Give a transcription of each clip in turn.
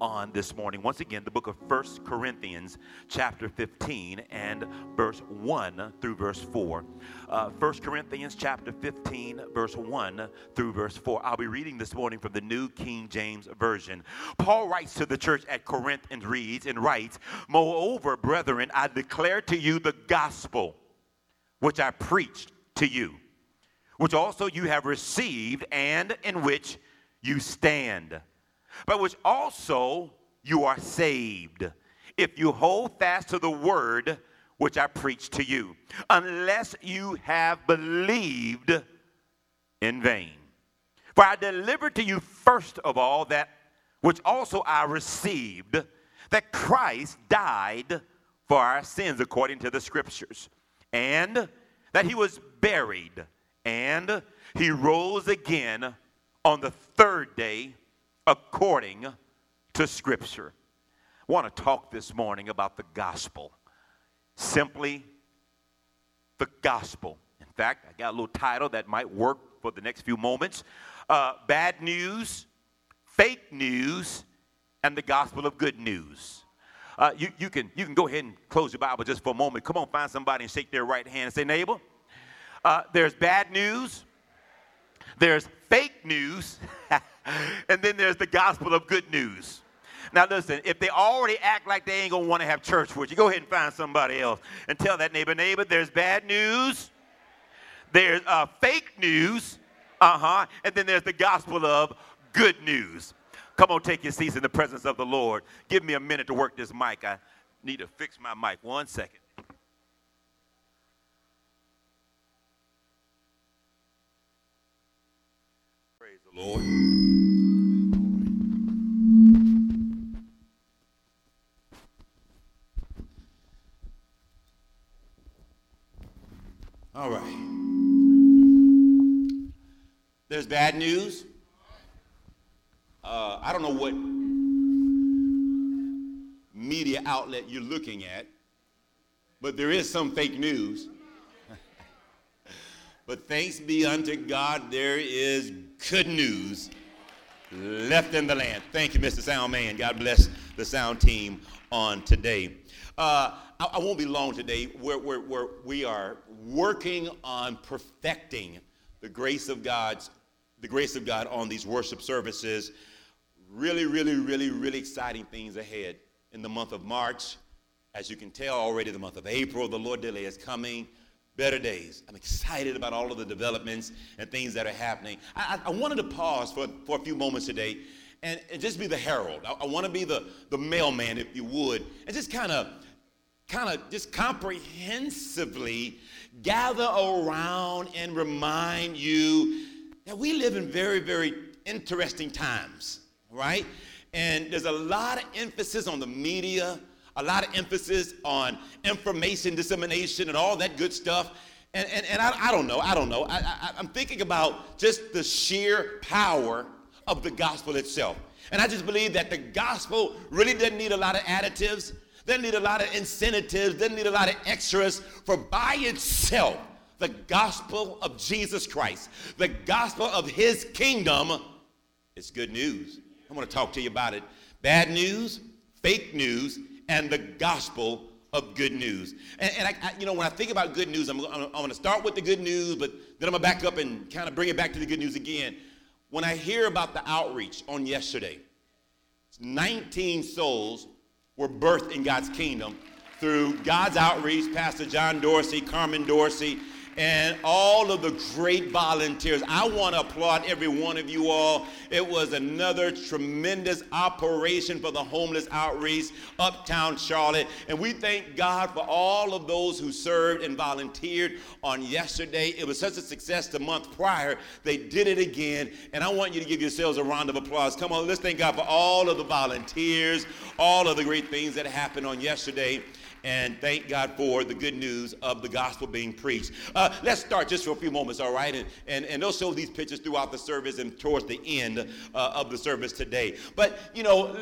on this morning. Once again, the book of First Corinthians, chapter 15, and verse 1 through verse 4. Uh, 1 Corinthians, chapter 15, verse 1 through verse 4. I'll be reading this morning from the New King James Version. Paul writes to the church at Corinth and reads and writes, Moreover, brethren, I declare to you the gospel which I preached to you, which also you have received and in which you stand by which also you are saved, if you hold fast to the word which I preach to you, unless you have believed in vain. For I delivered to you first of all that which also I received, that Christ died for our sins according to the scriptures, and that he was buried, and he rose again on the third day according to Scripture. I want to talk this morning about the gospel. Simply the gospel. In fact, I got a little title that might work for the next few moments uh, Bad News, Fake News, and the Gospel of Good News. Uh, you, you, can, you can go ahead and close your Bible just for a moment. Come on, find somebody and shake their right hand and say, Neighbor, uh, there's bad news, there's fake news, and then there's the gospel of good news. Now, listen, if they already act like they ain't gonna wanna have church with you, go ahead and find somebody else and tell that neighbor, neighbor, there's bad news, there's uh, fake news, uh huh, and then there's the gospel of good news. Come on, take your seats in the presence of the Lord. Give me a minute to work this mic. I need to fix my mic. One second. Praise the All right. There's bad news. Uh, I don't know what media outlet you're looking at, but there is some fake news. But thanks be unto God, there is good news left in the land. Thank you, Mr. Sound Man. God bless the sound team on today. Uh, I, I, won't be long today. We're, we're, we're, we are working on perfecting the grace of God's the grace of God on these worship services. Really, really, really, really exciting things ahead in the month of March. As you can tell already, the month of April, the Lord delay is coming. Better days. I'm excited about all of the developments and things that are happening. I, I wanted to pause for, for a few moments today and, and just be the herald. I, I want to be the, the mailman, if you would, and just kind of kind of just comprehensively gather around and remind you that we live in very, very interesting times, right? And there's a lot of emphasis on the media, a lot of emphasis on information dissemination and all that good stuff. And, and, and I, I don't know, I don't know. I, I, I'm thinking about just the sheer power of the gospel itself. And I just believe that the gospel really doesn't need a lot of additives. Doesn't need a lot of incentives, doesn't need a lot of extras. For by itself, the gospel of Jesus Christ, the gospel of his kingdom, is good news. I want to talk to you about it. Bad news, fake news, and the gospel of good news. And, and I, I, you know, when I think about good news, I'm, I'm, I'm going to start with the good news, but then I'm going to back up and kind of bring it back to the good news again. When I hear about the outreach on yesterday, 19 souls were birthed in God's kingdom through God's outreach, Pastor John Dorsey, Carmen Dorsey, and all of the great volunteers. I want to applaud every one of you all. It was another tremendous operation for the homeless outreach, Uptown Charlotte. And we thank God for all of those who served and volunteered on yesterday. It was such a success the month prior. They did it again. And I want you to give yourselves a round of applause. Come on, let's thank God for all of the volunteers, all of the great things that happened on yesterday and thank God for the good news of the gospel being preached. Uh, let's start just for a few moments, all right? And, and, and they'll show these pictures throughout the service and towards the end uh, of the service today. But, you know,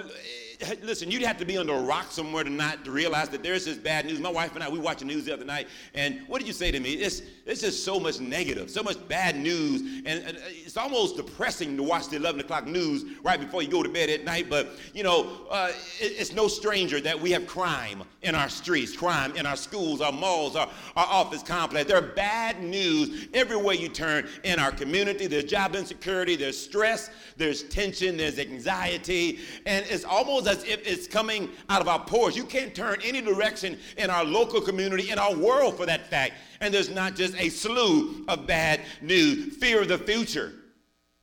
listen, you'd have to be under a rock somewhere to not to realize that there's this bad news. My wife and I, we watched the news the other night, and what did you say to me? It's, it's just so much negative, so much bad news, and, and it's almost depressing to watch the 11 o'clock news right before you go to bed at night. But, you know, uh, it, it's no stranger that we have crime in our streets, crime in our schools, our malls, our, our office complex. There are bad news everywhere you turn in our community. There's job insecurity, there's stress, there's tension, there's anxiety, and it's almost as if it's coming out of our pores. You can't turn any direction in our local community, in our world for that fact. And there's not just a slew of bad news fear of the future,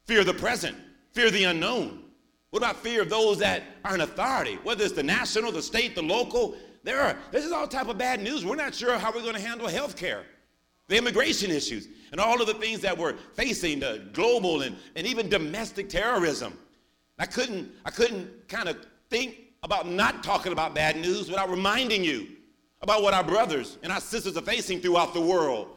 fear of the present, fear of the unknown. What about fear of those that are in authority, whether it's the national, the state, the local? There are, this is all type of bad news. We're not sure how we're going to handle health care, the immigration issues, and all of the things that we're facing, the global and, and even domestic terrorism. I couldn't, I couldn't kind of think about not talking about bad news without reminding you about what our brothers and our sisters are facing throughout the world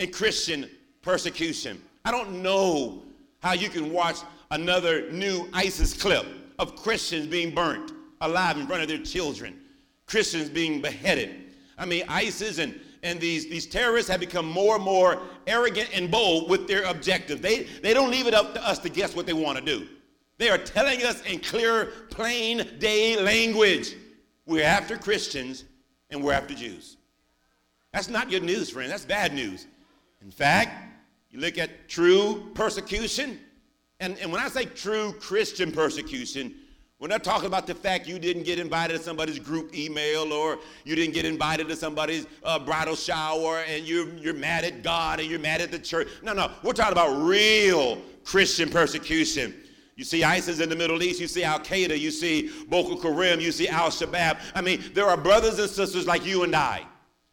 in Christian persecution. I don't know how you can watch another new ISIS clip of Christians being burnt alive in front of their children, Christians being beheaded. I mean, ISIS and, and these, these terrorists have become more and more arrogant and bold with their objectives. They, they don't leave it up to us to guess what they want to do. They are telling us in clear, plain day language we're after Christians and we're after Jews. That's not good news, friend. That's bad news. In fact, you look at true persecution, and, and when I say true Christian persecution, we're not talking about the fact you didn't get invited to somebody's group email or you didn't get invited to somebody's uh, bridal shower and you're, you're mad at God and you're mad at the church. No, no. We're talking about real Christian persecution. You see ISIS in the Middle East, you see Al Qaeda, you see Boko Haram, you see Al Shabaab. I mean, there are brothers and sisters like you and I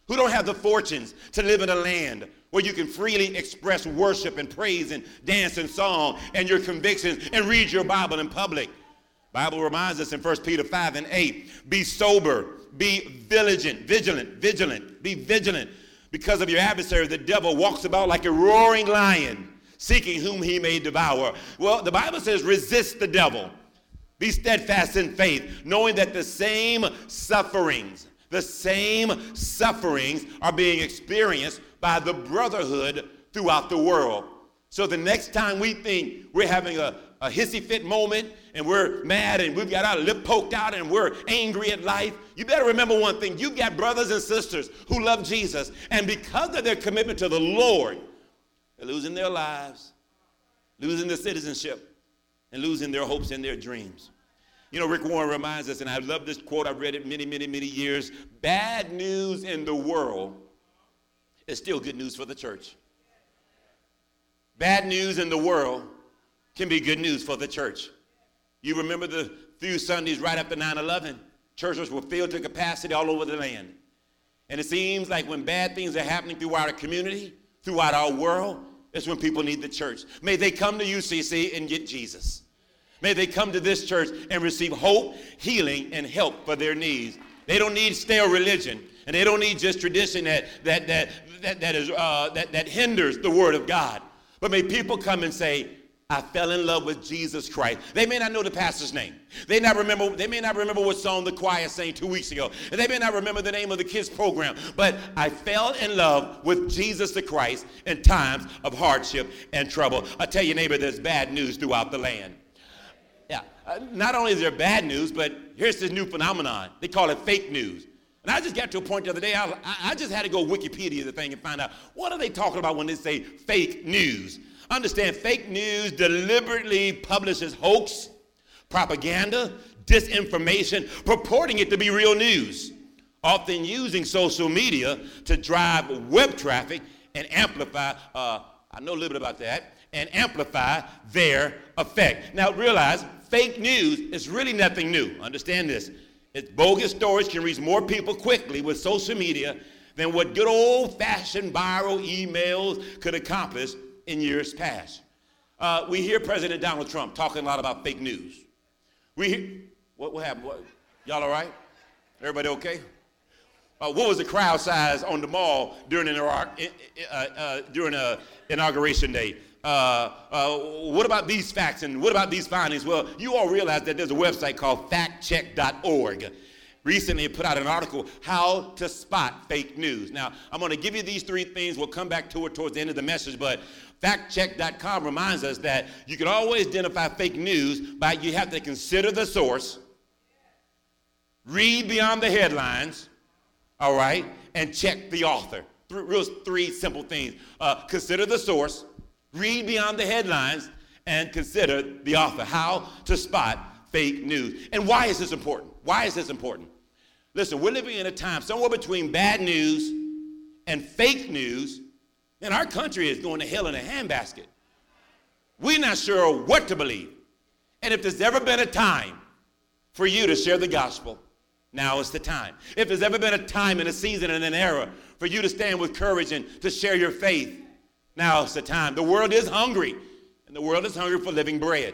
who don't have the fortunes to live in a land where you can freely express worship and praise and dance and song and your convictions and read your Bible in public. Bible reminds us in 1 Peter 5 and 8, be sober, be vigilant, vigilant, vigilant, be vigilant because of your adversary the devil walks about like a roaring lion seeking whom he may devour. Well, the Bible says, resist the devil. Be steadfast in faith, knowing that the same sufferings, the same sufferings are being experienced by the brotherhood throughout the world. So the next time we think we're having a, a hissy fit moment and we're mad and we've got our lip poked out and we're angry at life, you better remember one thing. You've got brothers and sisters who love Jesus, and because of their commitment to the Lord, they're losing their lives, losing their citizenship, and losing their hopes and their dreams. You know, Rick Warren reminds us, and I love this quote, I've read it many, many, many years bad news in the world is still good news for the church. Bad news in the world can be good news for the church. You remember the few Sundays right after 9 11? Churches were filled to capacity all over the land. And it seems like when bad things are happening throughout our community, throughout our world is when people need the church. May they come to UCC and get Jesus. May they come to this church and receive hope, healing, and help for their needs. They don't need stale religion, and they don't need just tradition that, that, that, that, that, is, uh, that, that hinders the word of God. But may people come and say, I fell in love with Jesus Christ. They may not know the pastor's name. They not remember. They may not remember what song the choir sang two weeks ago. And they may not remember the name of the kids program. But I fell in love with Jesus the Christ in times of hardship and trouble. I tell your neighbor, there's bad news throughout the land. Yeah. Uh, not only is there bad news, but here's this new phenomenon. They call it fake news. And I just got to a point the other day, I, I just had to go Wikipedia the thing and find out what are they talking about when they say fake news. Understand, fake news deliberately publishes hoax, propaganda, disinformation, purporting it to be real news, often using social media to drive web traffic and amplify, uh, I know a little bit about that, and amplify their effect. Now realize, fake news is really nothing new. Understand this. It's bogus stories can reach more people quickly with social media than what good old fashioned viral emails could accomplish in years past. Uh, we hear President Donald Trump talking a lot about fake news. We hear, what, what happened? What, y'all all right? Everybody okay? Uh, what was the crowd size on the mall during an uh, uh, during inauguration day? uh, uh, what about these facts and what about these findings? Well, you all realize that there's a website called factcheck.org. Recently, put out an article, How to Spot Fake News. Now, I'm going to give you these three things. We'll come back to it towards the end of the message, but factcheck.com reminds us that you can always identify fake news by you have to consider the source, read beyond the headlines, all right, and check the author. Three, real, three simple things. Uh, consider the source, read beyond the headlines, and consider the author. How to spot fake news. And why is this important? Why is this important? Listen, we're living in a time somewhere between bad news and fake news, and our country is going to hell in a handbasket. We're not sure what to believe. And if there's ever been a time for you to share the gospel, now is the time. If there's ever been a time and a season and an era for you to stand with courage and to share your faith, now is the time. The world is hungry, and the world is hungry for living bread.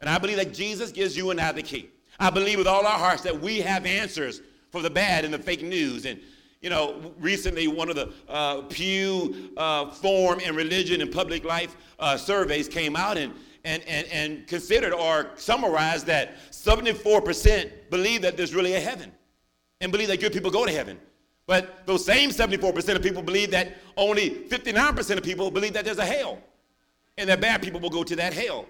And I believe that Jesus gives you and I the key. I believe with all our hearts that we have answers for the bad and the fake news. And, you know, recently one of the uh, Pew uh, Forum and Religion and Public Life uh, surveys came out and, and, and, and considered or summarized that 74% believe that there's really a heaven and believe that good people go to heaven. But those same 74% of people believe that only 59% of people believe that there's a hell and that bad people will go to that hell.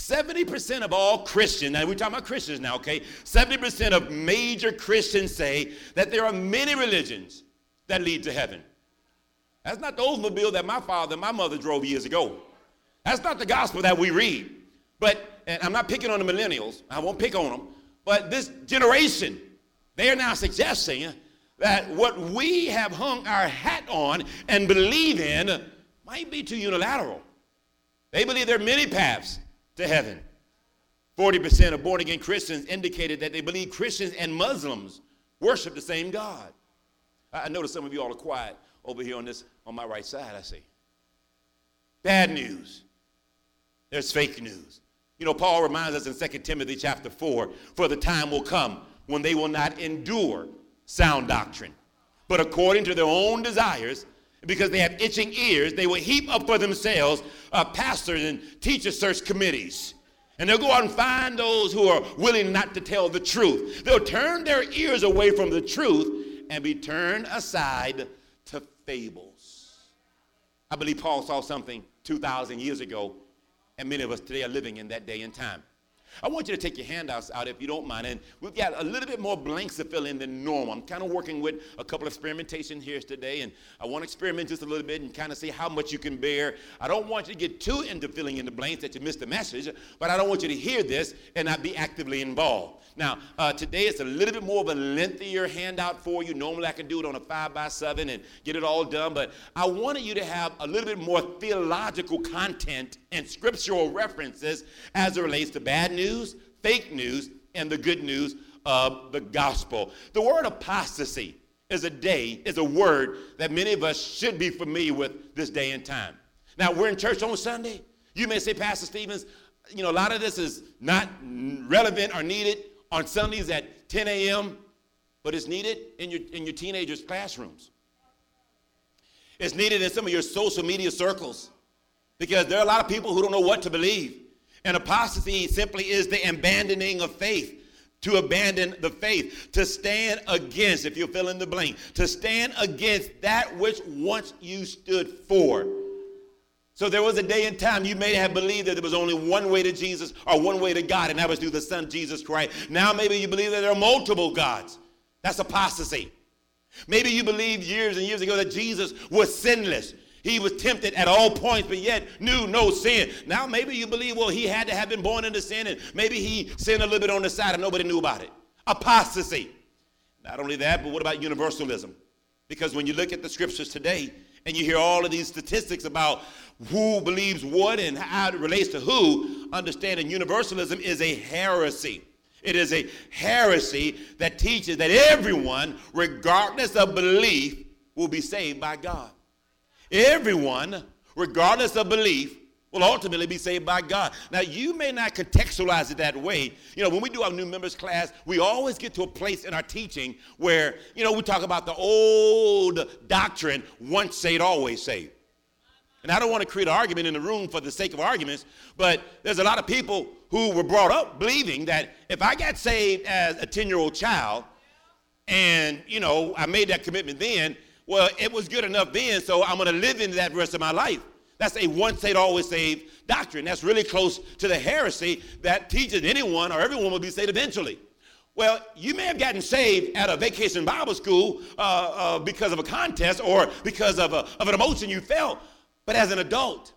70% of all Christians, now we're talking about Christians now, okay? 70% of major Christians say that there are many religions that lead to heaven. That's not the Oldsmobile that my father and my mother drove years ago. That's not the gospel that we read. But, and I'm not picking on the millennials, I won't pick on them, but this generation, they are now suggesting that what we have hung our hat on and believe in might be too unilateral. They believe there are many paths to heaven. 40% of born again Christians indicated that they believe Christians and Muslims worship the same God. I notice some of you all are quiet over here on this, on my right side, I see. Bad news. There's fake news. You know, Paul reminds us in 2 Timothy chapter 4 for the time will come when they will not endure sound doctrine, but according to their own desires, because they have itching ears, they will heap up for themselves uh, pastors and teacher search committees. And they'll go out and find those who are willing not to tell the truth. They'll turn their ears away from the truth and be turned aside to fables. I believe Paul saw something 2,000 years ago, and many of us today are living in that day and time. I want you to take your handouts out if you don't mind. And we've got a little bit more blanks to fill in than normal. I'm kind of working with a couple of experimentation here today, and I want to experiment just a little bit and kind of see how much you can bear. I don't want you to get too into filling in the blanks that you missed the message, but I don't want you to hear this and not be actively involved. Now, uh, today it's a little bit more of a lengthier handout for you. Normally I can do it on a five by seven and get it all done, but I wanted you to have a little bit more theological content and scriptural references as it relates to bad news, fake news, and the good news of the gospel. The word apostasy is a day, is a word that many of us should be familiar with this day and time. Now, we're in church on Sunday. You may say, Pastor Stevens, you know, a lot of this is not relevant or needed on Sundays at 10 a.m., but it's needed in your, in your teenagers' classrooms. It's needed in some of your social media circles because there are a lot of people who don't know what to believe. And apostasy simply is the abandoning of faith. To abandon the faith, to stand against, if you fill in the blank, to stand against that which once you stood for. So there was a day and time you may have believed that there was only one way to Jesus or one way to God, and that was through the Son Jesus Christ. Now maybe you believe that there are multiple gods. That's apostasy. Maybe you believed years and years ago that Jesus was sinless. He was tempted at all points, but yet knew no sin. Now maybe you believe, well, he had to have been born into sin, and maybe he sinned a little bit on the side and nobody knew about it. Apostasy. Not only that, but what about universalism? Because when you look at the scriptures today, and you hear all of these statistics about who believes what and how it relates to who, understanding universalism is a heresy. It is a heresy that teaches that everyone, regardless of belief, will be saved by God. Everyone, regardless of belief, will ultimately be saved by God. Now, you may not contextualize it that way. You know, when we do our new members class, we always get to a place in our teaching where, you know, we talk about the old doctrine once saved, always saved. And I don't want to create an argument in the room for the sake of arguments, but there's a lot of people who were brought up believing that if I got saved as a 10 year old child and, you know, I made that commitment then, well, it was good enough then, so I'm going to live in that rest of my life. That's a once saved, always saved doctrine. That's really close to the heresy that teaches anyone or everyone will be saved eventually. Well, you may have gotten saved at a vacation Bible school uh, uh, because of a contest or because of, a, of an emotion you felt, but as an adult,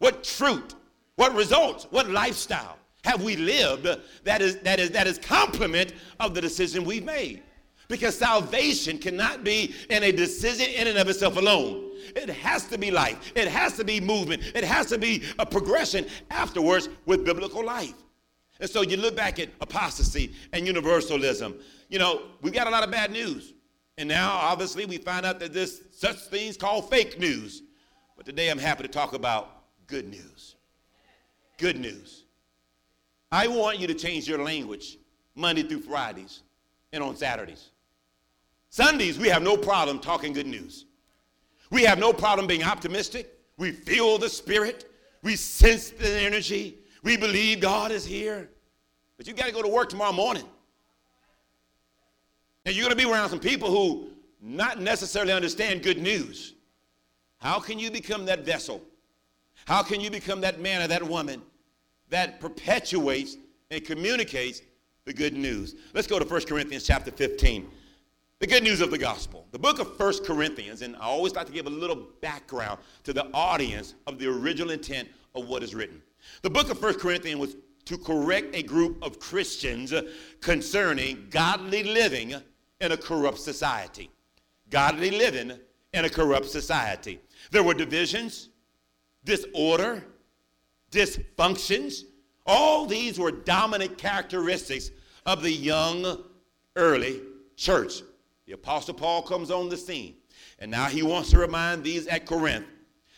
what truth, what results, what lifestyle have we lived that is, that is, that is complement of the decision we've made? Because salvation cannot be in a decision in and of itself alone. It has to be life. It has to be movement. It has to be a progression afterwards with biblical life. And so you look back at apostasy and universalism. You know, we got a lot of bad news. And now, obviously, we find out that there's such things called fake news. But today I'm happy to talk about good news. Good news. I want you to change your language Monday through Fridays and on Saturdays. Sundays, we have no problem talking good news. We have no problem being optimistic. We feel the Spirit. We sense the energy. We believe God is here. But you got to go to work tomorrow morning. And you're going to be around some people who not necessarily understand good news. How can you become that vessel? How can you become that man or that woman that perpetuates and communicates the good news? Let's go to 1 Corinthians chapter 15. The good news of the gospel. The book of First Corinthians, and I always like to give a little background to the audience of the original intent of what is written. The book of First Corinthians was to correct a group of Christians concerning godly living in a corrupt society. Godly living in a corrupt society. There were divisions, disorder, dysfunctions. All these were dominant characteristics of the young, early church. The Apostle Paul comes on the scene, and now he wants to remind these at Corinth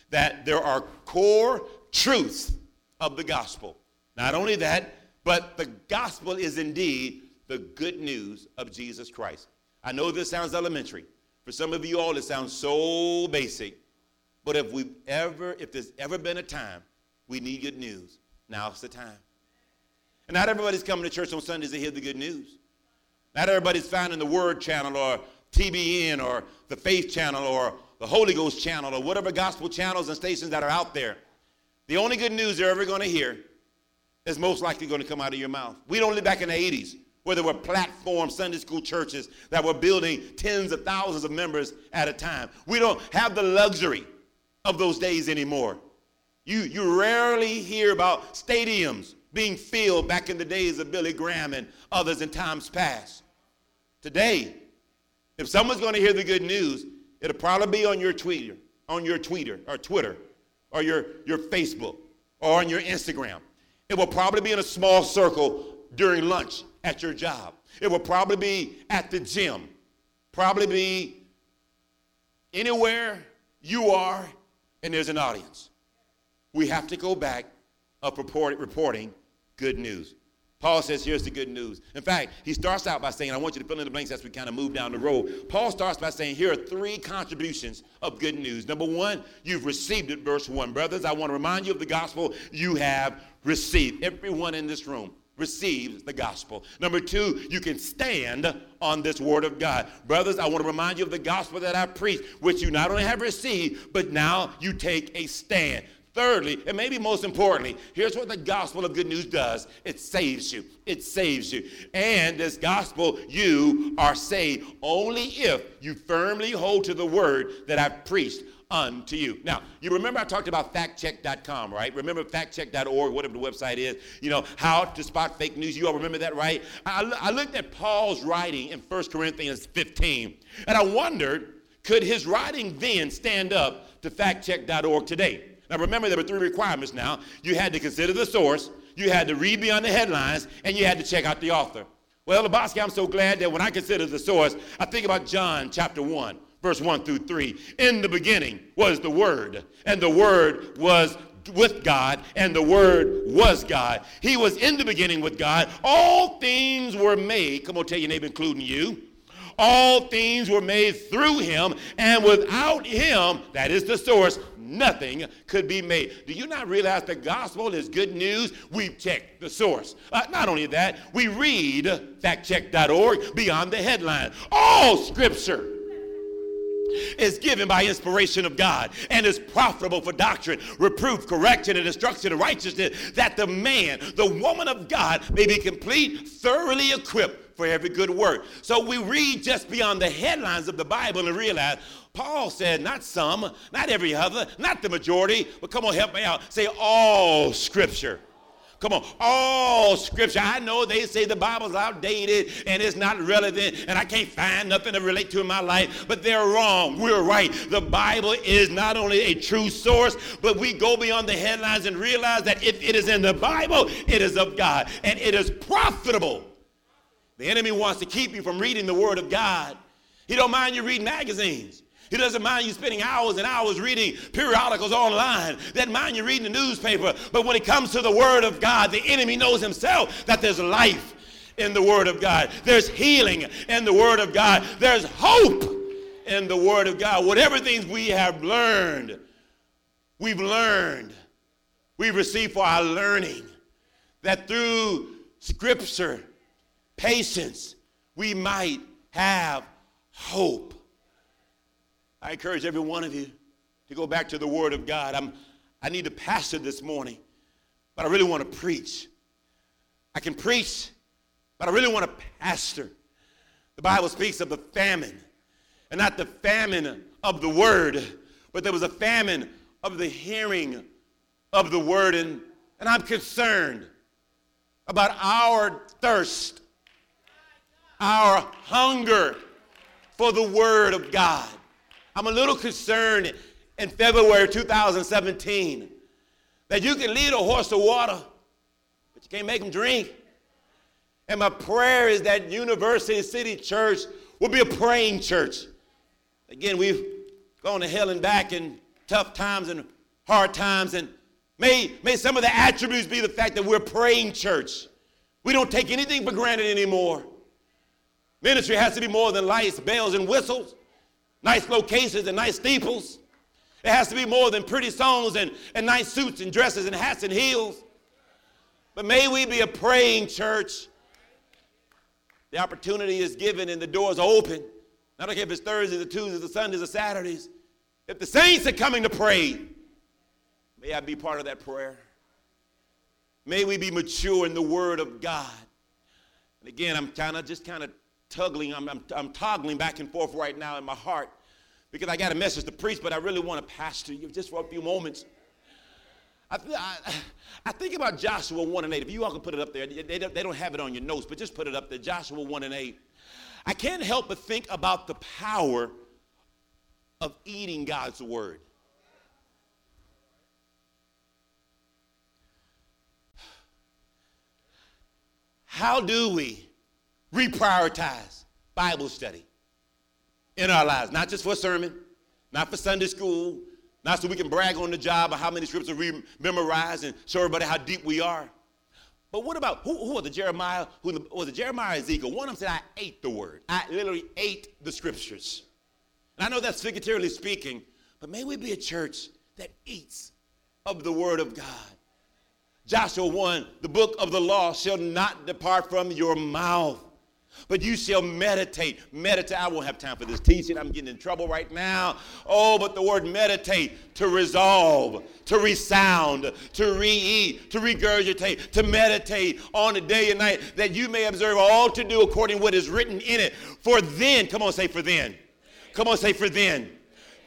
that there are core truths of the gospel. Not only that, but the gospel is indeed the good news of Jesus Christ. I know this sounds elementary. For some of you all, it sounds so basic. But if we've ever, if there's ever been a time we need good news, now's the time. And not everybody's coming to church on Sundays to hear the good news. Not everybody's finding the Word channel or TBN or the Faith channel or the Holy Ghost channel or whatever gospel channels and stations that are out there. The only good news they're ever going to hear is most likely going to come out of your mouth. We don't live back in the 80s where there were platform Sunday school churches that were building tens of thousands of members at a time. We don't have the luxury of those days anymore. You, you rarely hear about stadiums being filled back in the days of Billy Graham and others in times past. Today, if someone's going to hear the good news, it'll probably be on your Twitter, on your Twitter or Twitter, or your, your Facebook, or on your Instagram. It will probably be in a small circle during lunch at your job. It will probably be at the gym. Probably be anywhere you are and there's an audience. We have to go back uh, of reporting good news. Paul says, here's the good news. In fact, he starts out by saying, I want you to fill in the blanks as we kind of move down the road. Paul starts by saying, here are three contributions of good news. Number one, you've received it, verse one. Brothers, I want to remind you of the gospel you have received. Everyone in this room receives the gospel. Number two, you can stand on this word of God. Brothers, I want to remind you of the gospel that I preached, which you not only have received, but now you take a stand. Thirdly, and maybe most importantly, here's what the gospel of good news does it saves you. It saves you. And this gospel, you are saved only if you firmly hold to the word that I've preached unto you. Now, you remember I talked about factcheck.com, right? Remember factcheck.org, whatever the website is, you know, how to spot fake news. You all remember that, right? I, I looked at Paul's writing in 1 Corinthians 15, and I wondered, could his writing then stand up to factcheck.org today? Now remember, there were three requirements now. You had to consider the source, you had to read beyond the headlines, and you had to check out the author. Well, Lebowski, I'm so glad that when I consider the source, I think about John chapter 1, verse 1 through 3. In the beginning was the Word, and the Word was with God, and the Word was God. He was in the beginning with God. All things were made. Come on, tell your neighbor, including you All things were made through him, and without him, that is the source, nothing could be made. Do you not realize the gospel is good news? We've checked the source. Uh, not only that, we read factcheck.org beyond the headline. All scripture is given by inspiration of God and is profitable for doctrine, reproof, correction, and instruction in righteousness, that the man, the woman of God may be complete, thoroughly equipped for every good work. So we read just beyond the headlines of the Bible and realize Paul said, not some, not every other, not the majority, but come on, help me out. Say all scripture Come on, all scripture. I know they say the Bible's outdated and it's not relevant and I can't find nothing to relate to in my life, but they're wrong. We're right. The Bible is not only a true source, but we go beyond the headlines and realize that if it is in the Bible, it is of God and it is profitable. The enemy wants to keep you from reading the Word of God. He don't mind you reading magazines. He doesn't mind you spending hours and hours reading periodicals online. Doesn't mind you reading the newspaper. But when it comes to the Word of God, the enemy knows himself that there's life in the Word of God. There's healing in the Word of God. There's hope in the Word of God. Whatever things we have learned, we've learned, we've received for our learning, that through Scripture, patience, we might have hope. I encourage every one of you to go back to the Word of God. I'm, I need to pastor this morning, but I really want to preach. I can preach, but I really want to pastor. The Bible speaks of the famine, and not the famine of the Word, but there was a famine of the hearing of the Word. And, and I'm concerned about our thirst, our hunger for the Word of God. I'm a little concerned in February 2017 that you can lead a horse to water, but you can't make him drink. And my prayer is that University City Church will be a praying church. Again, we've gone to hell and back in tough times and hard times, and may, may some of the attributes be the fact that we're a praying church. We don't take anything for granted anymore. Ministry has to be more than lights, bells, and whistles nice locations and nice steeples. It has to be more than pretty songs and, and nice suits and dresses and hats and heels. But may we be a praying church. The opportunity is given and the doors are open. I don't care if it's Thursdays or Tuesdays or Sundays or Saturdays. If the saints are coming to pray, may I be part of that prayer. May we be mature in the Word of God. And again, I'm kind of just kind of tuggling, I'm, I'm, I'm toggling back and forth right now in my heart because I got a message to preach, but I really want to pastor you just for a few moments. I, I, I, think about Joshua 1 and 8. If you all can put it up there, they don't, they don't have it on your notes, but just put it up there. Joshua 1 and 8. I can't help but think about the power of eating God's word. How do we reprioritize Bible study in our lives, not just for a sermon, not for Sunday school, not so we can brag on the job of how many scriptures we memorize and show everybody how deep we are. But what about who, who was the Jeremiah? Who was it Jeremiah Ezekiel? One of them said, I ate the word. I literally ate the scriptures. And I know that's figuratively speaking, but may we be a church that eats of the word of God. Joshua 1, the book of the law shall not depart from your mouth but you shall meditate. Meditate. I won't have time for this teaching. I'm getting in trouble right now. Oh, but the word meditate to resolve, to resound, to re-eat, to regurgitate, to meditate on a day and night that you may observe all to do according to what is written in it. For then, come on, say for then. Come on, say for then.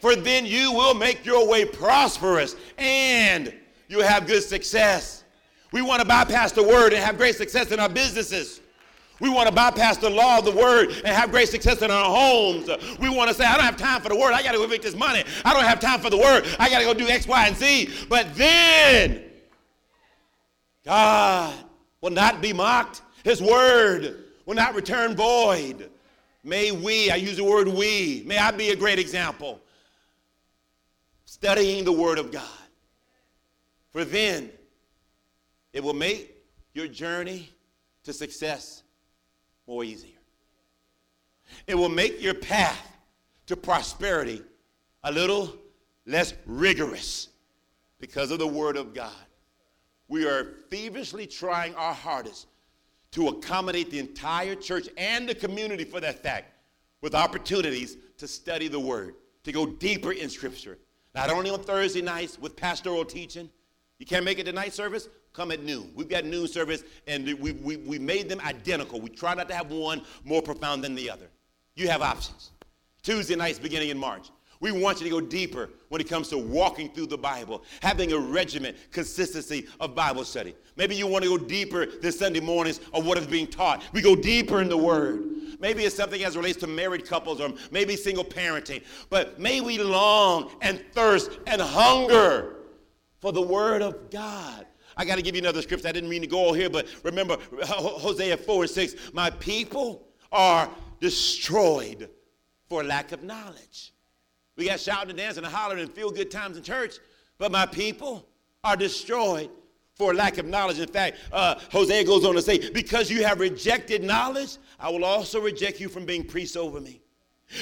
For then you will make your way prosperous and you'll have good success. We want to bypass the word and have great success in our businesses. We want to bypass the law of the word and have great success in our homes. We want to say, I don't have time for the word. I got to go make this money. I don't have time for the word. I got to go do X, Y, and Z. But then, God will not be mocked. His word will not return void. May we, I use the word we, may I be a great example. Studying the word of God. For then, it will make your journey to success more easier. it will make your path to prosperity a little less rigorous because of the Word of God. We are feverishly trying our hardest to accommodate the entire church and the community for that fact with opportunities to study the Word, to go deeper in Scripture. Not only on Thursday nights with pastoral teaching. You can't make it to night service? Come at noon. We've got noon service, and we, we, we made them identical. We try not to have one more profound than the other. You have options. Tuesday nights beginning in March. We want you to go deeper when it comes to walking through the Bible, having a regiment, consistency of Bible study. Maybe you want to go deeper this Sunday mornings of what is being taught. We go deeper in the Word. Maybe it's something as relates to married couples or maybe single parenting. But may we long and thirst and hunger for the Word of God. I got to give you another scripture. I didn't mean to go all here, but remember Hosea 4 and 6. My people are destroyed for lack of knowledge. We got shouting and dancing and hollering and feel good times in church, but my people are destroyed for lack of knowledge. In fact, uh, Hosea goes on to say, Because you have rejected knowledge, I will also reject you from being priests over me.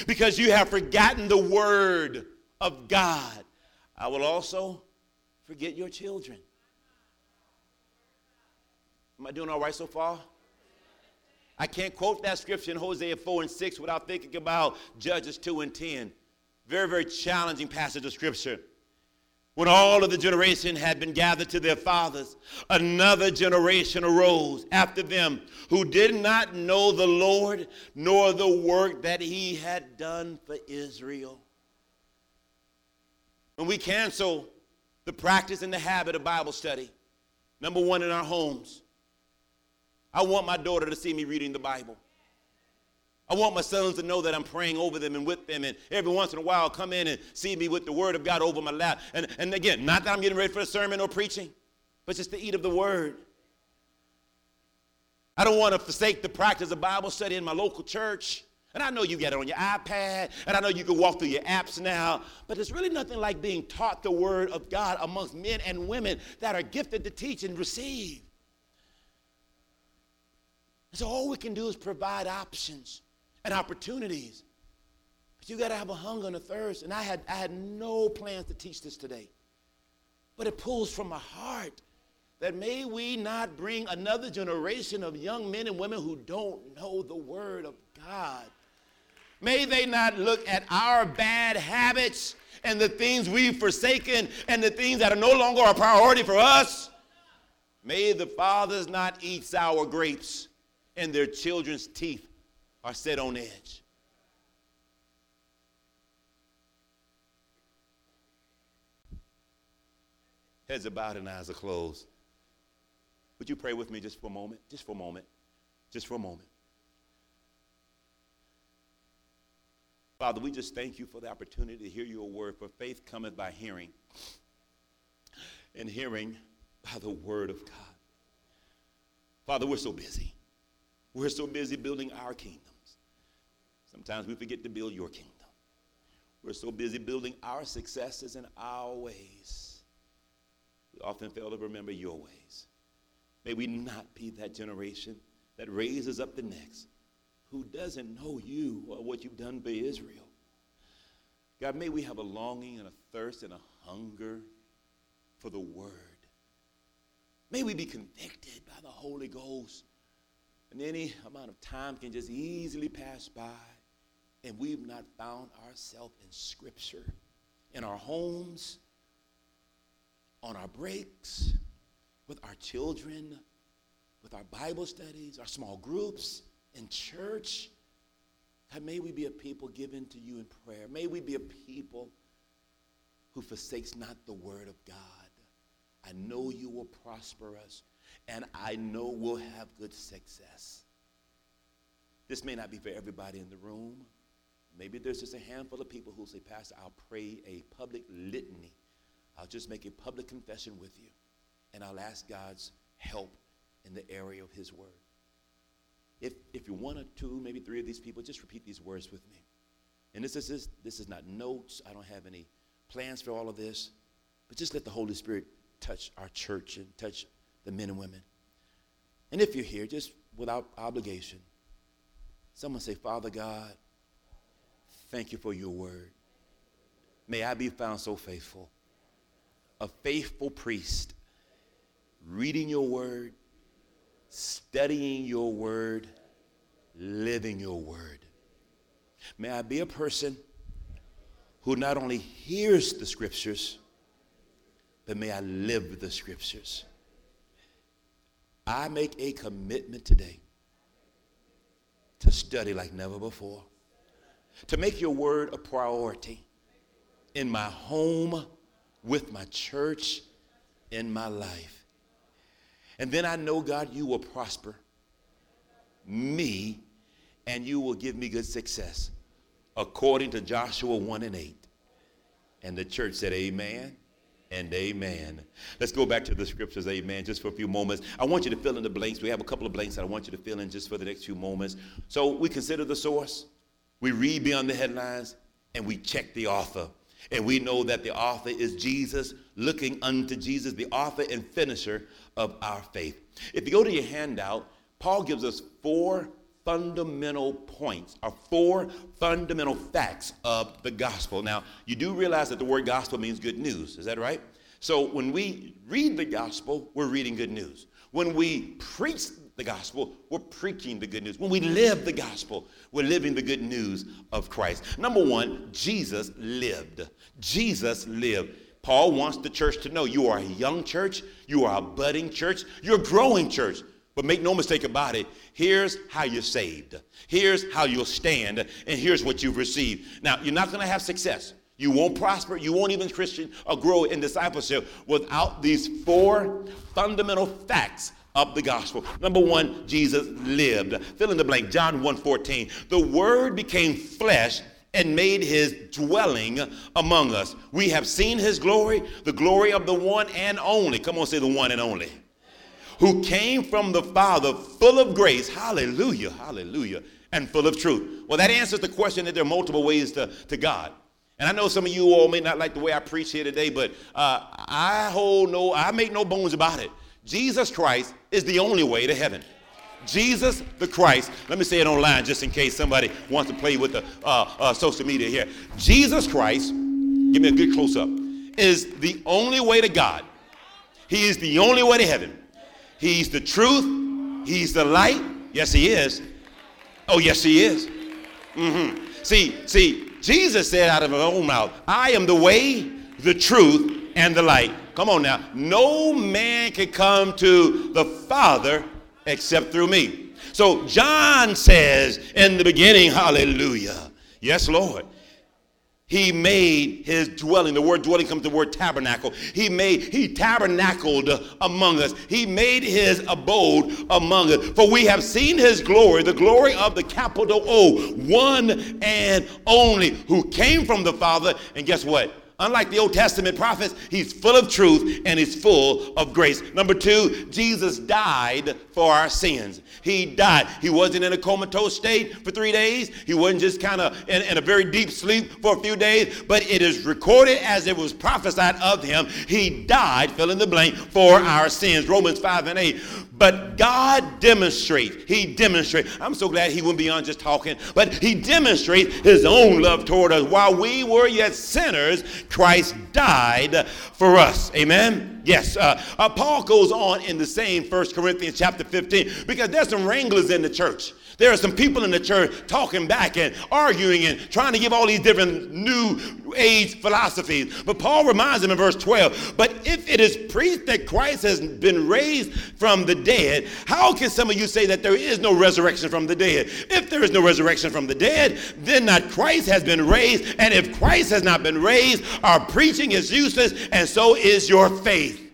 Because you have forgotten the word of God, I will also forget your children. Am I doing all right so far? I can't quote that scripture in Hosea 4 and 6 without thinking about Judges 2 and 10. Very, very challenging passage of scripture. When all of the generation had been gathered to their fathers, another generation arose after them who did not know the Lord nor the work that he had done for Israel. When we cancel the practice and the habit of Bible study, number one in our homes, I want my daughter to see me reading the Bible. I want my sons to know that I'm praying over them and with them, and every once in a while come in and see me with the word of God over my lap. And, and again, not that I'm getting ready for a sermon or preaching, but just to eat of the word. I don't want to forsake the practice of Bible study in my local church. And I know you get it on your iPad, and I know you can walk through your apps now, but there's really nothing like being taught the Word of God amongst men and women that are gifted to teach and receive. So all we can do is provide options and opportunities. But you got to have a hunger and a thirst. And I had, I had no plans to teach this today. But it pulls from my heart that may we not bring another generation of young men and women who don't know the Word of God. May they not look at our bad habits and the things we've forsaken and the things that are no longer a priority for us. May the fathers not eat sour grapes in their children's teeth are set on edge. Heads are bowed and eyes are closed. Would you pray with me just for a moment? Just for a moment. Just for a moment. Father, we just thank you for the opportunity to hear your word, for faith cometh by hearing, and hearing by the word of God. Father, we're so busy. We're so busy building our kingdoms. Sometimes we forget to build your kingdom. We're so busy building our successes and our ways. We often fail to remember your ways. May we not be that generation that raises up the next who doesn't know you or what you've done for Israel. God, may we have a longing and a thirst and a hunger for the word. May we be convicted by the Holy Ghost. And any amount of time can just easily pass by and we've not found ourselves in Scripture, in our homes, on our breaks, with our children, with our Bible studies, our small groups, in church. God, may we be a people given to you in prayer. May we be a people who forsakes not the word of God. I know you will prosper us, and I know we'll have good success. This may not be for everybody in the room. Maybe there's just a handful of people who'll say, Pastor, I'll pray a public litany. I'll just make a public confession with you, and I'll ask God's help in the area of His Word. If, if you're one or two, maybe three of these people, just repeat these words with me. And this is, this is not notes. I don't have any plans for all of this. But just let the Holy Spirit touch our church and touch the men and women. And if you're here, just without obligation, someone say, Father God, thank you for your word. May I be found so faithful, a faithful priest, reading your word, studying your word, living your word. May I be a person who not only hears the scriptures, but may I live the scriptures. I make a commitment today to study like never before, to make your word a priority in my home, with my church, in my life. And then I know, God, you will prosper me and you will give me good success according to Joshua 1 and 8. And the church said, Amen and amen. Let's go back to the scriptures, amen, just for a few moments. I want you to fill in the blanks. We have a couple of blanks that I want you to fill in just for the next few moments. So we consider the source, we read beyond the headlines, and we check the author. And we know that the author is Jesus, looking unto Jesus, the author and finisher of our faith. If you go to your handout, Paul gives us four fundamental points are four fundamental facts of the gospel. Now, you do realize that the word gospel means good news. Is that right? So when we read the gospel, we're reading good news. When we preach the gospel, we're preaching the good news. When we live the gospel, we're living the good news of Christ. Number one, Jesus lived. Jesus lived. Paul wants the church to know you are a young church, you are a budding church, you're a growing church. But make no mistake about it, here's how you're saved. Here's how you'll stand, and here's what you've received. Now, you're not going to have success. You won't prosper. You won't even Christian or grow in discipleship without these four fundamental facts of the gospel. Number one, Jesus lived. Fill in the blank. John 1:14. The word became flesh and made his dwelling among us. We have seen his glory, the glory of the one and only. Come on, say the one and only who came from the Father full of grace, hallelujah, hallelujah, and full of truth. Well, that answers the question that there are multiple ways to, to God. And I know some of you all may not like the way I preach here today, but uh, I hold no, I make no bones about it. Jesus Christ is the only way to heaven. Jesus the Christ. Let me say it online just in case somebody wants to play with the uh, uh, social media here. Jesus Christ, give me a good close up, is the only way to God. He is the only way to heaven. He's the truth. He's the light. Yes, he is. Oh, yes, he is. Mm-hmm. See, see, Jesus said out of his own mouth, I am the way, the truth, and the light. Come on now. No man can come to the Father except through me. So John says in the beginning, hallelujah. Yes, Lord. He made his dwelling. The word dwelling comes from the word tabernacle. He made, he tabernacled among us. He made his abode among us. For we have seen his glory, the glory of the capital O, one and only, who came from the Father. And guess what? Unlike the Old Testament prophets, he's full of truth and he's full of grace. Number two, Jesus died for our sins. He died. He wasn't in a comatose state for three days. He wasn't just kind of in, in, a very deep sleep for a few days, but it is recorded as it was prophesied of him. He died, fill in the blank, for our sins. Romans 5 and 8. But God demonstrates, He demonstrates. I'm so glad He went beyond just talking, but He demonstrates His own love toward us. While we were yet sinners, Christ died for us. Amen. Yes. Uh, uh, Paul goes on in the same First Corinthians chapter 15 because there's some wranglers in the church. There are some people in the church talking back and arguing and trying to give all these different new age philosophies. But Paul reminds them in verse 12 But if it is preached that Christ has been raised from the dead, how can some of you say that there is no resurrection from the dead? If there is no resurrection from the dead, then not Christ has been raised. And if Christ has not been raised, our preaching is useless, and so is your faith.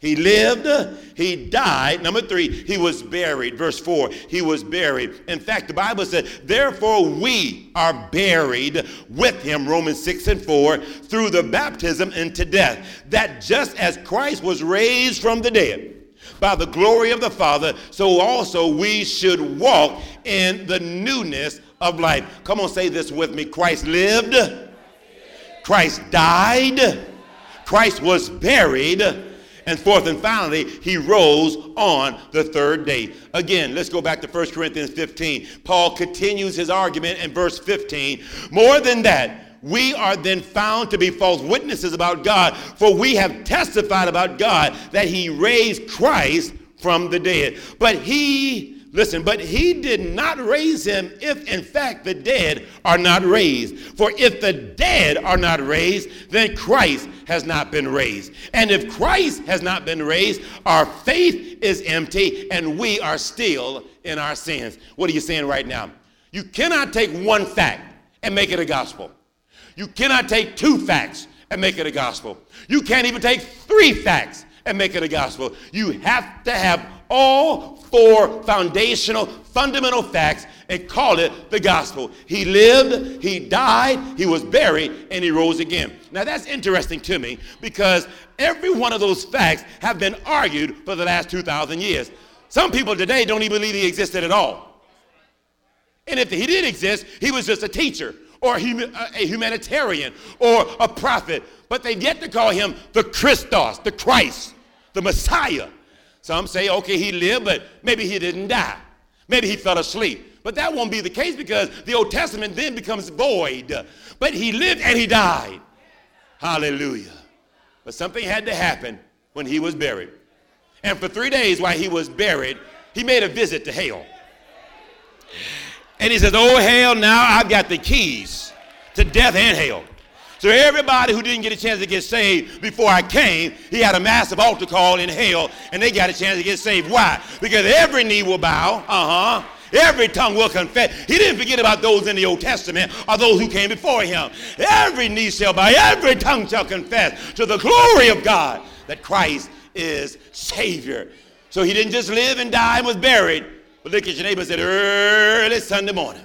He lived, he died. Number three, he was buried. Verse four, he was buried. In fact, the Bible said, therefore we are buried with him, Romans 6 and 4, through the baptism into death, that just as Christ was raised from the dead by the glory of the Father, so also we should walk in the newness of life. Come on, say this with me. Christ lived, Christ died, Christ was buried And fourth and finally, he rose on the third day. Again, let's go back to 1 Corinthians 15. Paul continues his argument in verse 15. More than that, we are then found to be false witnesses about God, for we have testified about God that he raised Christ from the dead. But he Listen, but he did not raise him if in fact the dead are not raised. For if the dead are not raised, then Christ has not been raised. And if Christ has not been raised, our faith is empty and we are still in our sins. What are you saying right now? You cannot take one fact and make it a gospel. You cannot take two facts and make it a gospel. You can't even take three facts and make it a gospel. You have to have all four foundational, fundamental facts and call it the gospel. He lived, he died, he was buried, and he rose again. Now that's interesting to me because every one of those facts have been argued for the last 2,000 years. Some people today don't even believe he existed at all. And if he did exist, he was just a teacher or a uh, humanitarian or a prophet. But they've yet to call him the Christos, the Christ, the Messiah. Some say, okay, he lived, but maybe he didn't die. Maybe he fell asleep. But that won't be the case because the Old Testament then becomes void. But he lived and he died. Hallelujah. But something had to happen when he was buried. And for three days while he was buried, he made a visit to hell. And he says, Oh, hell, now I've got the keys to death and hell. So everybody who didn't get a chance to get saved before I came, he had a massive altar call in hell, and they got a chance to get saved. Why? Because every knee will bow. Uh huh. Every tongue will confess. He didn't forget about those in the Old Testament or those who came before him. Every knee shall bow, every tongue shall confess to the glory of God that Christ is Savior. So he didn't just live and die and was buried, but look at your neighbor said, early Sunday morning.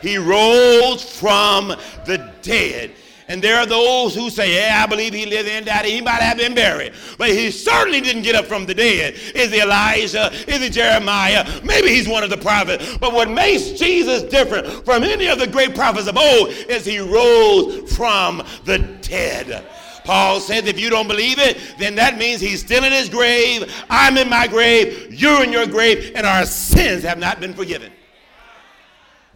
He rose from the dead. And there are those who say, Yeah, I believe he lived and died. He might have been buried. But he certainly didn't get up from the dead. Is he Elijah? Is he Jeremiah? Maybe he's one of the prophets. But what makes Jesus different from any of the great prophets of old is he rose from the dead. Paul said, if you don't believe it, then that means he's still in his grave. I'm in my grave. You're in your grave. And our sins have not been forgiven.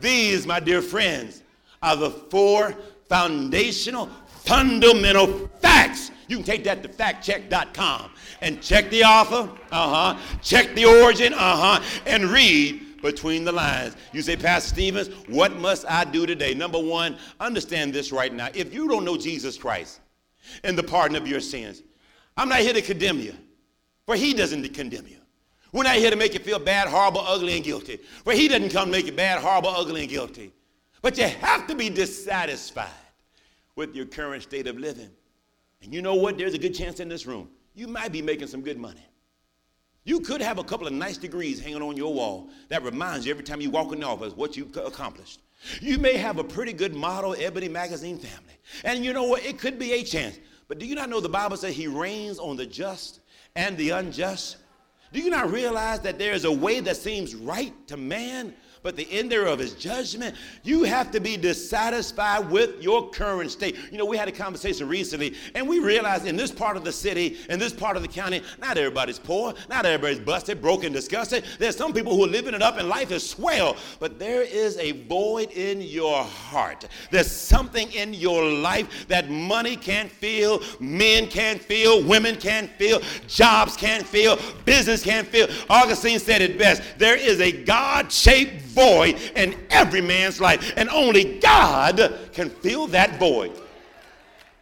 These, my dear friends, are the four foundational, fundamental facts. You can take that to factcheck.com and check the author, uh huh, check the origin, uh huh, and read between the lines. You say, Pastor Stevens, what must I do today? Number one, understand this right now. If you don't know Jesus Christ and the pardon of your sins, I'm not here to condemn you, for He doesn't condemn you. We're not here to make you feel bad, horrible, ugly, and guilty, for He doesn't come to make you bad, horrible, ugly, and guilty. But you have to be dissatisfied with your current state of living. And you know what? There's a good chance in this room you might be making some good money. You could have a couple of nice degrees hanging on your wall that reminds you every time you walk in the office what you've accomplished. You may have a pretty good model Ebony magazine family. And you know what? It could be a chance. But do you not know the Bible says he reigns on the just and the unjust? Do you not realize that there is a way that seems right to man, but the end thereof is judgment. You have to be dissatisfied with your current state. You know, we had a conversation recently, and we realized in this part of the city, in this part of the county, not everybody's poor, not everybody's busted, broken, disgusted. There's some people who are living it up, and life is swell, but there is a void in your heart. There's something in your life that money can't fill, men can't fill, women can't fill, jobs can't fill, business can't fill. Augustine said it best there is a God shaped void in every man's life. And only God can fill that void.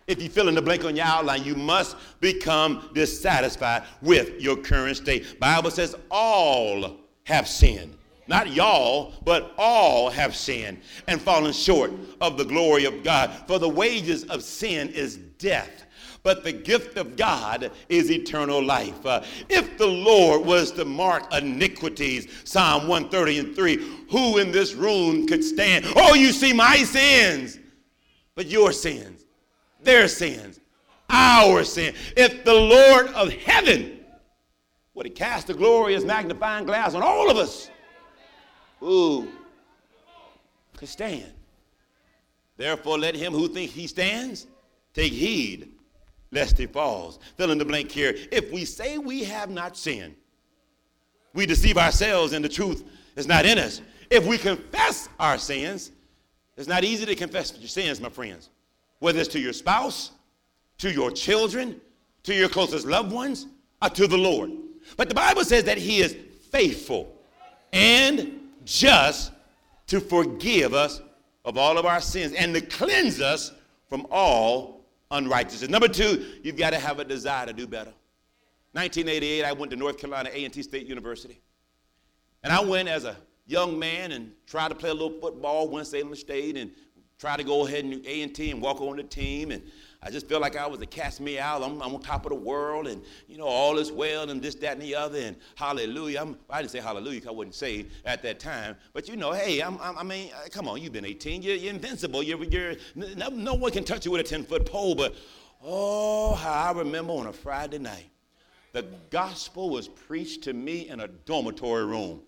If you fill in the blank on your outline, you must become dissatisfied with your current state. Bible says all have sinned. Not y'all, but all have sinned and fallen short of the glory of God. For the wages of sin is death but the gift of God is eternal life. Uh, if the Lord was to mark iniquities, Psalm 130 and 3, who in this room could stand? Oh, you see my sins, but your sins, their sins, our sin. If the Lord of heaven would have cast a glorious magnifying glass on all of us, ooh, could stand. Therefore, let him who thinks he stands take heed lest he falls. Fill in the blank here. If we say we have not sinned, we deceive ourselves and the truth is not in us. If we confess our sins, it's not easy to confess your sins, my friends. Whether it's to your spouse, to your children, to your closest loved ones, or to the Lord. But the Bible says that He is faithful and just to forgive us of all of our sins and to cleanse us from all unrighteousness. Number two, you've got to have a desire to do better. 1988, I went to North Carolina A&T State University. And I went as a young man and tried to play a little football, went Salem State, and tried to go ahead and A&T and walk on the team. And I just felt like I was a cast me out. I'm, I'm, on top of the world, and you know all is well, and this, that, and the other, and hallelujah. I'm, I didn't say hallelujah I wasn't saved at that time. But you know, hey, I'm, I'm, i mean, uh, come on, you've been 18. You're, you're invincible. You're, you're no, no one can touch you with a 10 foot pole. But oh, how I remember on a Friday night, the gospel was preached to me in a dormitory room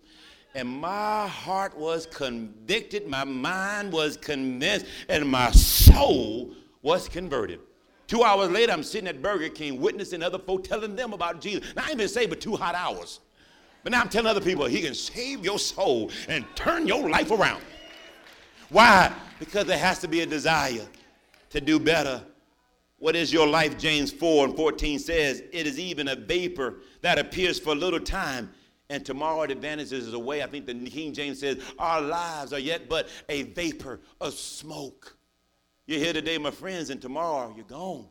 and my heart was convicted, my mind was convinced, and my soul was converted. Two hours later, I'm sitting at Burger King witnessing other folk telling them about Jesus. Now, I ain't been saved but two hot hours. But now I'm telling other people, he can save your soul and turn your life around. Why? Because there has to be a desire to do better. What is your life? James 4 and 14 says, It is even a vapor that appears for a little time, and tomorrow it vanishes away. I think the King James says, Our lives are yet but a vapor of smoke. You're here today, my friends, and tomorrow you're gone.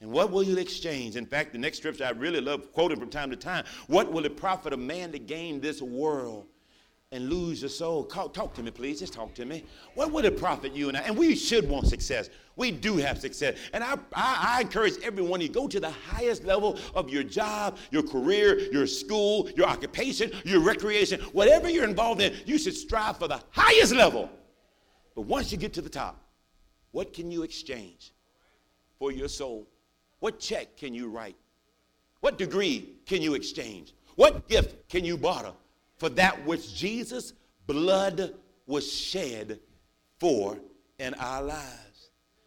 And what will you exchange? In fact, the next scripture I really love quoting from time to time What will it profit a man to gain this world and lose your soul? Talk, talk to me, please. Just talk to me. What would it profit you and I? And we should want success. We do have success. And I, I, I encourage everyone to go to the highest level of your job, your career, your school, your occupation, your recreation, whatever you're involved in, you should strive for the highest level. But once you get to the top, what can you exchange for your soul? What check can you write? What degree can you exchange? What gift can you barter for that which Jesus' blood was shed for in our lives?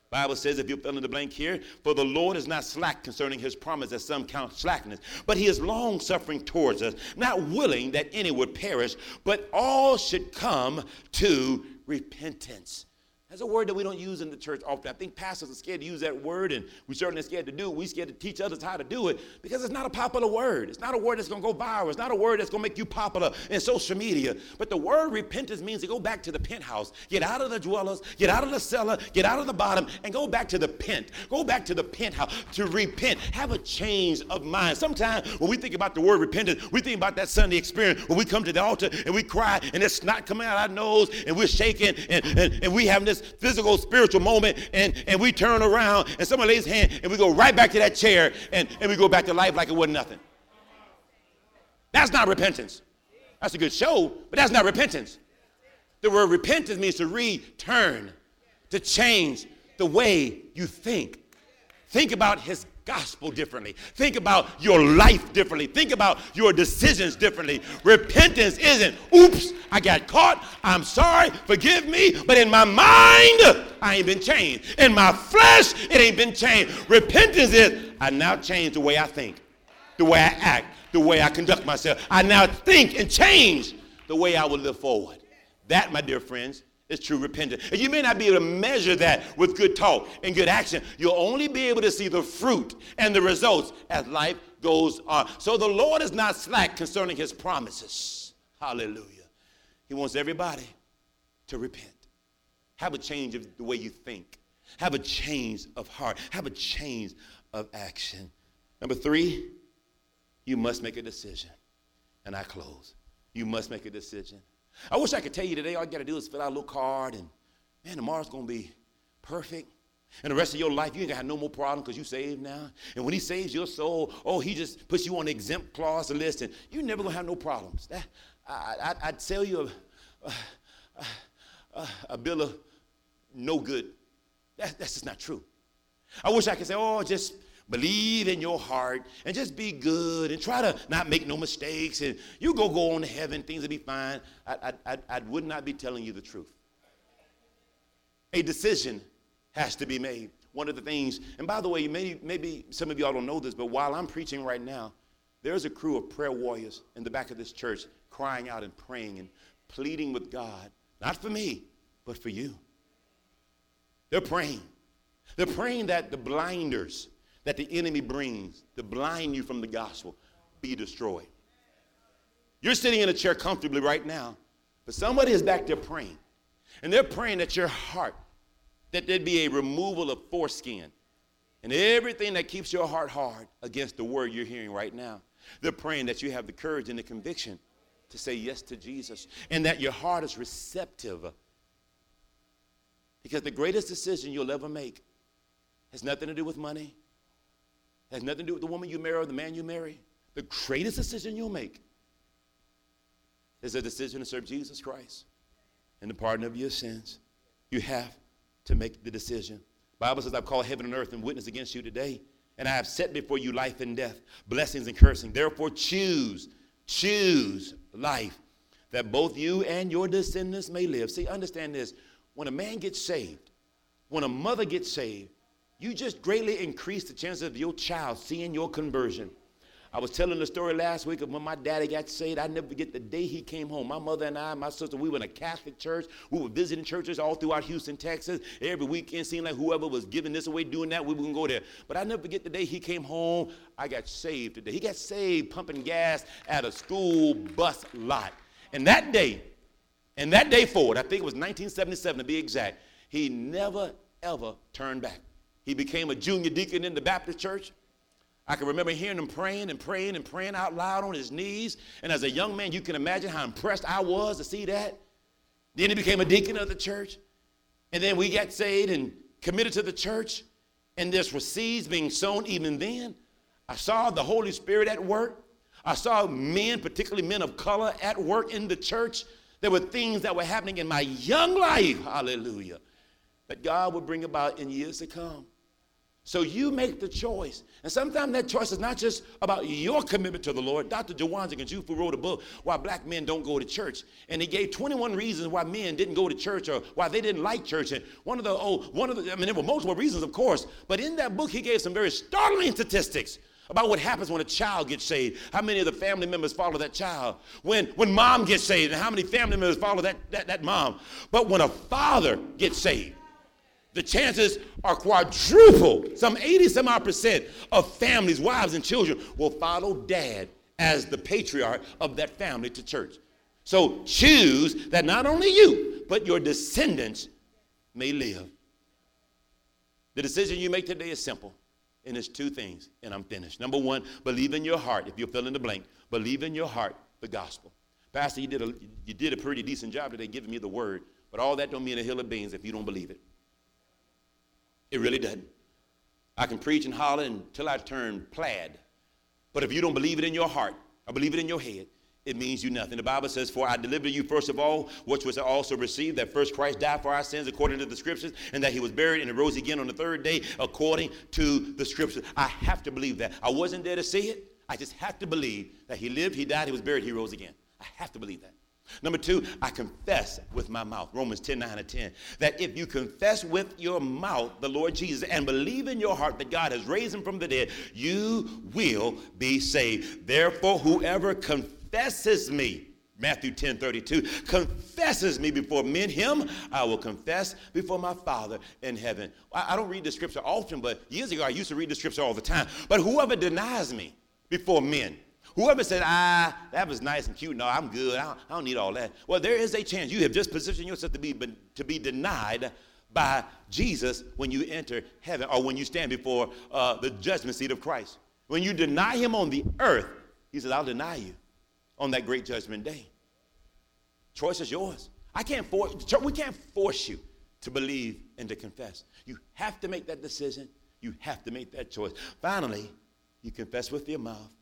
Bible says, if you fill in the blank here, for the Lord is not slack concerning his promise, as some count slackness, but he is long suffering towards us, not willing that any would perish, but all should come to repentance. That's a word that we don't use in the church often. I think pastors are scared to use that word, and we're certainly scared to do it. We're scared to teach others how to do it because it's not a popular word. It's not a word that's going to go viral. It's not a word that's going to make you popular in social media. But the word repentance means to go back to the penthouse, get out of the dwellers, get out of the cellar, get out of the bottom, and go back to the pent. Go back to the penthouse to repent. Have a change of mind. Sometimes when we think about the word repentance, we think about that Sunday experience when we come to the altar and we cry and it's not coming out our nose and we're shaking and, and, and we have this physical, spiritual moment, and, and we turn around and someone lays hand and we go right back to that chair and, and we go back to life like it wasn't nothing. That's not repentance. That's a good show, but that's not repentance. The word repentance means to return, to change the way you think. Think about his gospel differently. Think about your life differently. Think about your decisions differently. Repentance isn't, oops, I got caught. I'm sorry. Forgive me. But in my mind, I ain't been changed. In my flesh, it ain't been changed. Repentance is, I now change the way I think, the way I act, the way I conduct myself. I now think and change the way I will live forward. That, my dear friends, is true repentance. And you may not be able to measure that with good talk and good action. You'll only be able to see the fruit and the results as life goes on. So the Lord is not slack concerning his promises. Hallelujah. He wants everybody to repent. Have a change of the way you think. Have a change of heart. Have a change of action. Number three, you must make a decision. And I close. You must make a decision. I wish I could tell you today all you got to do is fill out a little card and man, tomorrow's going to be perfect. And the rest of your life, you ain't gonna have no more problem because you saved now. And when he saves your soul, oh, he just puts you on the exempt clause list, and you're never gonna have no problems. That, I, I, would sell you a, a, a, a, bill of no good. That, that's just not true. I wish I could say, oh, just believe in your heart and just be good and try to not make no mistakes and you go go on to heaven things will be fine I, I, I, would not be telling you the truth a decision has to be made one of the things, and by the way, maybe, maybe some of y'all don't know this, but while I'm preaching right now, there's a crew of prayer warriors in the back of this church crying out and praying and pleading with God, not for me, but for you. They're praying. They're praying that the blinders that the enemy brings to blind you from the gospel be destroyed. You're sitting in a chair comfortably right now, but somebody is back there praying. And they're praying that your heart, that there'd be a removal of foreskin and everything that keeps your heart hard against the word you're hearing right now. They're praying that you have the courage and the conviction to say yes to Jesus and that your heart is receptive. Because the greatest decision you'll ever make has nothing to do with money, has nothing to do with the woman you marry or the man you marry. The greatest decision you'll make is a decision to serve Jesus Christ and the pardon of your sins. You have to make the decision. Bible says, I've called heaven and earth and witness against you today, and I have set before you life and death, blessings and cursing. Therefore, choose, choose life, that both you and your descendants may live. See, understand this. When a man gets saved, when a mother gets saved, you just greatly increase the chances of your child seeing your conversion. I was telling the story last week of when my daddy got saved. I never forget the day he came home. My mother and I, my sister, we were in a Catholic church. We were visiting churches all throughout Houston, Texas. Every weekend, seemed like whoever was giving this away, doing that, we to go there. But I never forget the day he came home. I got saved today. He got saved pumping gas at a school bus lot. And that day, and that day forward, I think it was 1977 to be exact, he never, ever turned back. He became a junior deacon in the Baptist church. I can remember hearing him praying and praying and praying out loud on his knees. And as a young man, you can imagine how impressed I was to see that. Then he became a deacon of the church. And then we got saved and committed to the church. And there were seeds being sown even then. I saw the Holy Spirit at work. I saw men, particularly men of color, at work in the church. There were things that were happening in my young life, hallelujah, that God would bring about in years to come. So you make the choice. And sometimes that choice is not just about your commitment to the Lord. Dr. Jawanza Kunjufu wrote a book, Why Black Men Don't Go to Church. And he gave 21 reasons why men didn't go to church or why they didn't like church. And one of the, oh, one of the, I mean, there were multiple reasons, of course. But in that book, he gave some very startling statistics about what happens when a child gets saved. How many of the family members follow that child? When, when mom gets saved, and how many family members follow that, that, that mom? But when a father gets saved, the chances are quadruple. Some 80 some odd percent of families, wives, and children will follow dad as the patriarch of that family to church. So choose that not only you, but your descendants may live. The decision you make today is simple, and it's two things, and I'm finished. Number one, believe in your heart. If you're filling the blank, believe in your heart the gospel. Pastor, you did a, you did a pretty decent job today giving me the word, but all that don't mean a hill of beans if you don't believe it. It really doesn't. I can preach and holler until I turn plaid. But if you don't believe it in your heart, or believe it in your head, it means you nothing. The Bible says, For I delivered you first of all, which was also received, that first Christ died for our sins according to the scriptures, and that he was buried and arose again on the third day according to the scriptures. I have to believe that. I wasn't there to see it. I just have to believe that he lived, he died, he was buried, he rose again. I have to believe that. Number two, I confess with my mouth. Romans 10 9 and 10. That if you confess with your mouth the Lord Jesus and believe in your heart that God has raised him from the dead, you will be saved. Therefore, whoever confesses me, Matthew 10 32, confesses me before men, him I will confess before my Father in heaven. I, I don't read the scripture often, but years ago I used to read the scripture all the time. But whoever denies me before men, Whoever said, ah, that was nice and cute, no, I'm good, I don't, I don't, need all that. Well, there is a chance you have just positioned yourself to be, to be denied by Jesus when you enter heaven or when you stand before uh, the judgment seat of Christ. When you deny him on the earth, he says, I'll deny you on that great judgment day. Choice is yours. I can't force, we can't force you to believe and to confess. You have to make that decision. You have to make that choice. Finally, you confess with your mouth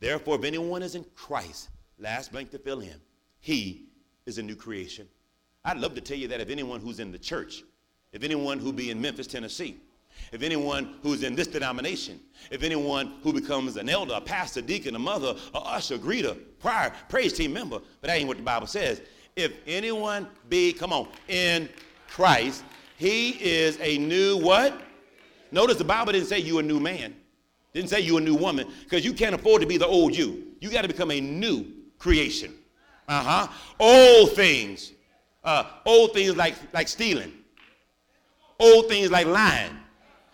Therefore, if anyone is in Christ, last blank to fill in, he is a new creation. I'd love to tell you that if anyone who's in the church, if anyone who be in Memphis, Tennessee, if anyone who's in this denomination, if anyone who becomes an elder, a pastor, deacon, a mother, a usher, greeter, prior, praise team member, but that ain't what the Bible says. If anyone be, come on, in Christ, he is a new what? Notice the Bible didn't say you a new man. Didn't say you a new woman because you can't afford to be the old you. You got to become a new creation. Uh-huh. Old things. Uh, old things like, like stealing. Old things like lying.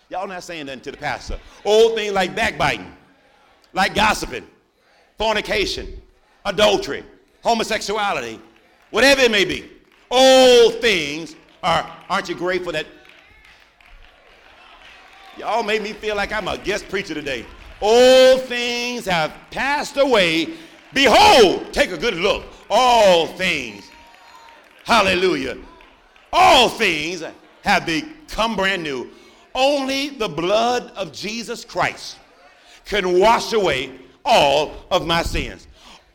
Y'all not saying nothing to the pastor. Old things like backbiting, like gossiping, fornication, adultery, homosexuality, whatever it may be. Old things are, aren't you grateful that y'all made me feel like I'm a guest preacher today. Old things have passed away. Behold, take a good look. All things, hallelujah, all things have become brand new. Only the blood of Jesus Christ can wash away all of my sins.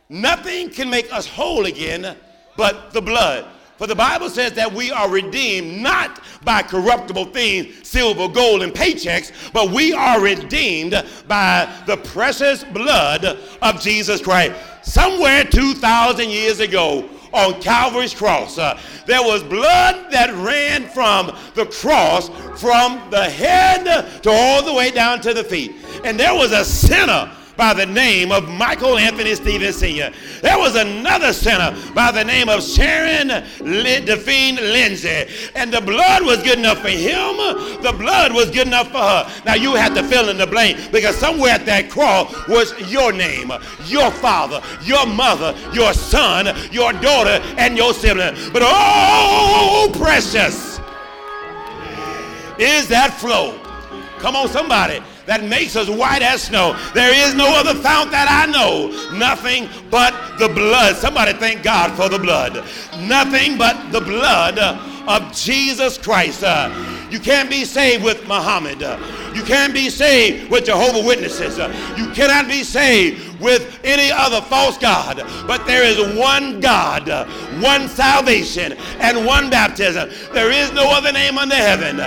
Nothing can make us whole again but the blood. For the Bible says that we are redeemed not by corruptible things, silver, gold, and paychecks, but we are redeemed by the precious blood of Jesus Christ. Somewhere 2,000 years ago, on Calvary's cross. Uh, there was blood that ran from the cross from the head to all the way down to the feet. And there was a sinner by the name of Michael Anthony Stevens Sr. There was another sinner by the name of Sharon Define Lindsay. And the blood was good enough for him. The blood was good enough for her. Now you have to fill in the blank because somewhere at that cross was your name, your father, your mother, your son, your daughter, and your sibling. But oh, precious is that flow. Come on, somebody that makes us white as snow. There is no other fount that I know. Nothing but the blood. Somebody thank God for the blood. Nothing but the blood of Jesus Christ. Uh, you can't be saved with Muhammad. Uh, you can't be saved with Jehovah Witnesses. Uh, you cannot be saved with any other false God. But there is one God, uh, one salvation, and one baptism. There is no other name under heaven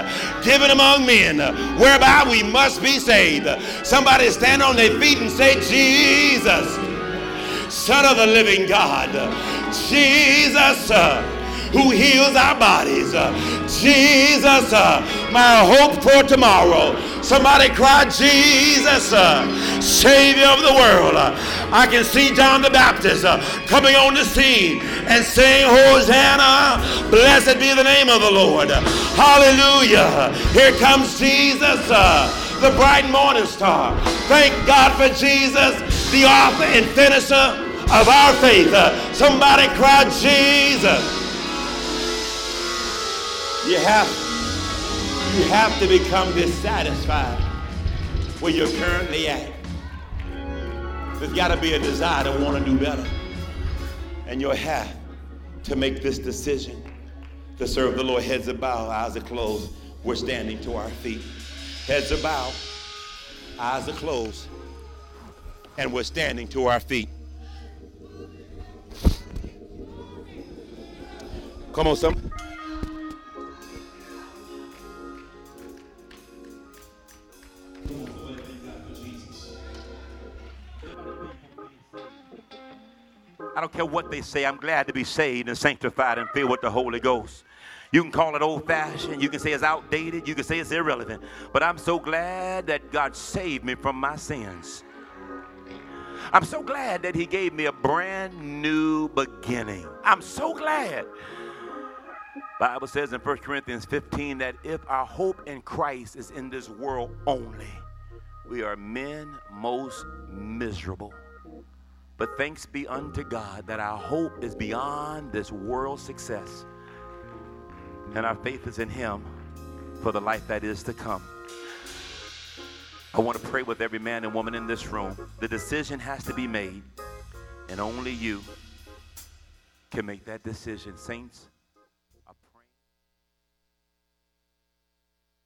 given among men whereby we must be saved. Somebody stand on their feet and say, Jesus, Son of the living God. Jesus who heals our bodies. Uh, Jesus, uh, my hope for tomorrow. Somebody cry, Jesus, uh, Savior of the world. I can see John the Baptist coming on the scene and saying, Hosanna, blessed be the name of the Lord. Hallelujah. Here comes Jesus, the bright morning star. Thank God for Jesus, the author and finisher of our faith. Somebody cry, Jesus. You have, you have to become dissatisfied where you're currently at. There's got to be a desire to want to do better. And you'll have to make this decision to serve the Lord. Heads are bowed, eyes are closed. We're standing to our feet. Heads are bowed, eyes are closed, and we're standing to our feet. Come on, some. I don't care what they say. I'm glad to be saved and sanctified and filled with the Holy Ghost. You can call it old fashioned. You can say it's outdated. You can say it's irrelevant. But I'm so glad that God saved me from my sins. I'm so glad that He gave me a brand new beginning. I'm so glad. Bible says in 1 Corinthians 15 that if our hope in Christ is in this world only, we are men most miserable. But thanks be unto God that our hope is beyond this world's success. And our faith is in Him for the life that is to come. I want to pray with every man and woman in this room. The decision has to be made, and only you can make that decision. Saints,